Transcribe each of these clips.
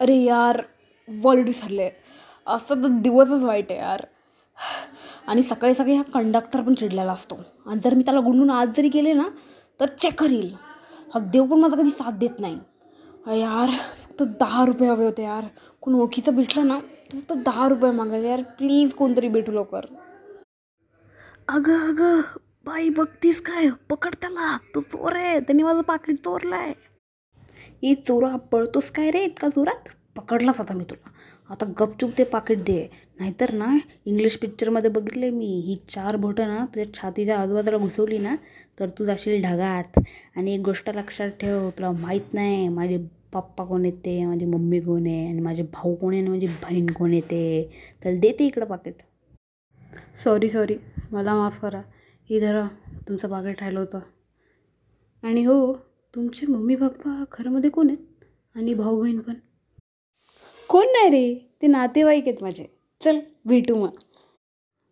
अरे यार वर्ल्ड विसरले. असं तर दिवसच वाईट आहे यार. आणि सकाळी सकाळी हा कंडक्टर पण चिडलेला असतो. आणि जर मी त्याला गुंडून आज जरी गेले ना तर चेक करील हा देव पण माझा कधी साथ देत नाही. अरे यार फक्त दहा रुपये हवे होते यार. कोण ओळखीचं भेटलं ना तर फक्त दहा रुपये मागायला यार. प्लीज कोणतरी भेटू लवकर. अगं अगं बाई बघतीस काय? पकड त्याला. तो चोर आहे. त्यांनी माझं पाकिट आहे ए चोरा पळतोस काय रे इतका जोरात? पकडलाच आता मी तुला. आता गपचूप ते पाकिट दे. नाहीतर ना इंग्लिश पिक्चरमध्ये बघितले मी. ही चार बोटं ना तुझ्या छातीच्या आजूबाजूला घुसवली ना तर तू जाशील ढगात. आणि एक गोष्ट लक्षात ठेव तुला माहीत नाही माझे पप्पा कोण येते माझी मम्मी कोण आहे आणि माझे भाऊ कोण आहे आणि माझी बहीण कोण येते. तर देते इकडं पाकिट. Sorry sorry. मला माफ करा. ही धरा. तुमचं पाकिट राहिलं होतं. आणि हो तुमचे मम्मी पप्पा घरामध्ये कोण आहेत? आणि भाऊ बहीण पण. कोण नाही रे? ते नातेवाईक आहेत माझे. चल भेटू मग.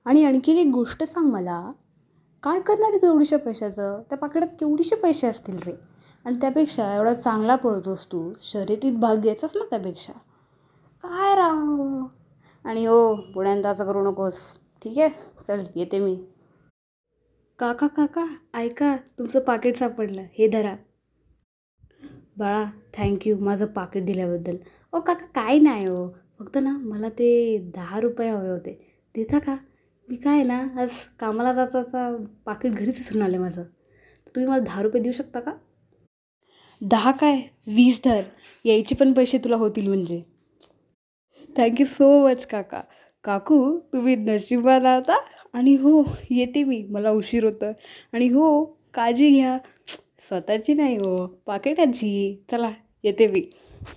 आणि आणखीन एक गोष्ट सांग मला. काय करणार आहे तू एवढ्याशा पैशाचं? त्या पाकिटात केवढीशे पैसे असतील रे? आणि त्यापेक्षा एवढा चांगला पळतोस तू शर्यतीत भाग घ्यायचाच ना त्यापेक्षा. काय राव? आणि हो पुण्यांदा असं करू नकोस. ठीक आहे? चल येते मी. काका काका ऐका तुमचं पाकिट सापडलं. हे धरा. बाळा थँक्यू माझं पाकिट दिल्याबद्दल. ओ काका काय नाही हो. फक्त ना मला ते दहा रुपये हवे होते. देता का? मी काय ना आज कामाला जाता जाता पाकिट घरीच विसरून आले माझं. तुम्ही मला दहा रुपये देऊ शकता का? दहा काय? वीस धर. यायचे पण पैसे तुला होतील म्हणजे. थँक्यू सो मच काका. काकू तुम्ही नशिबाला आता. आणि हो येते मी. मला उशीर होतं आणि हो काळजी घ्या. स्वतःची नाही हो पाकिटाची. चला येते मी.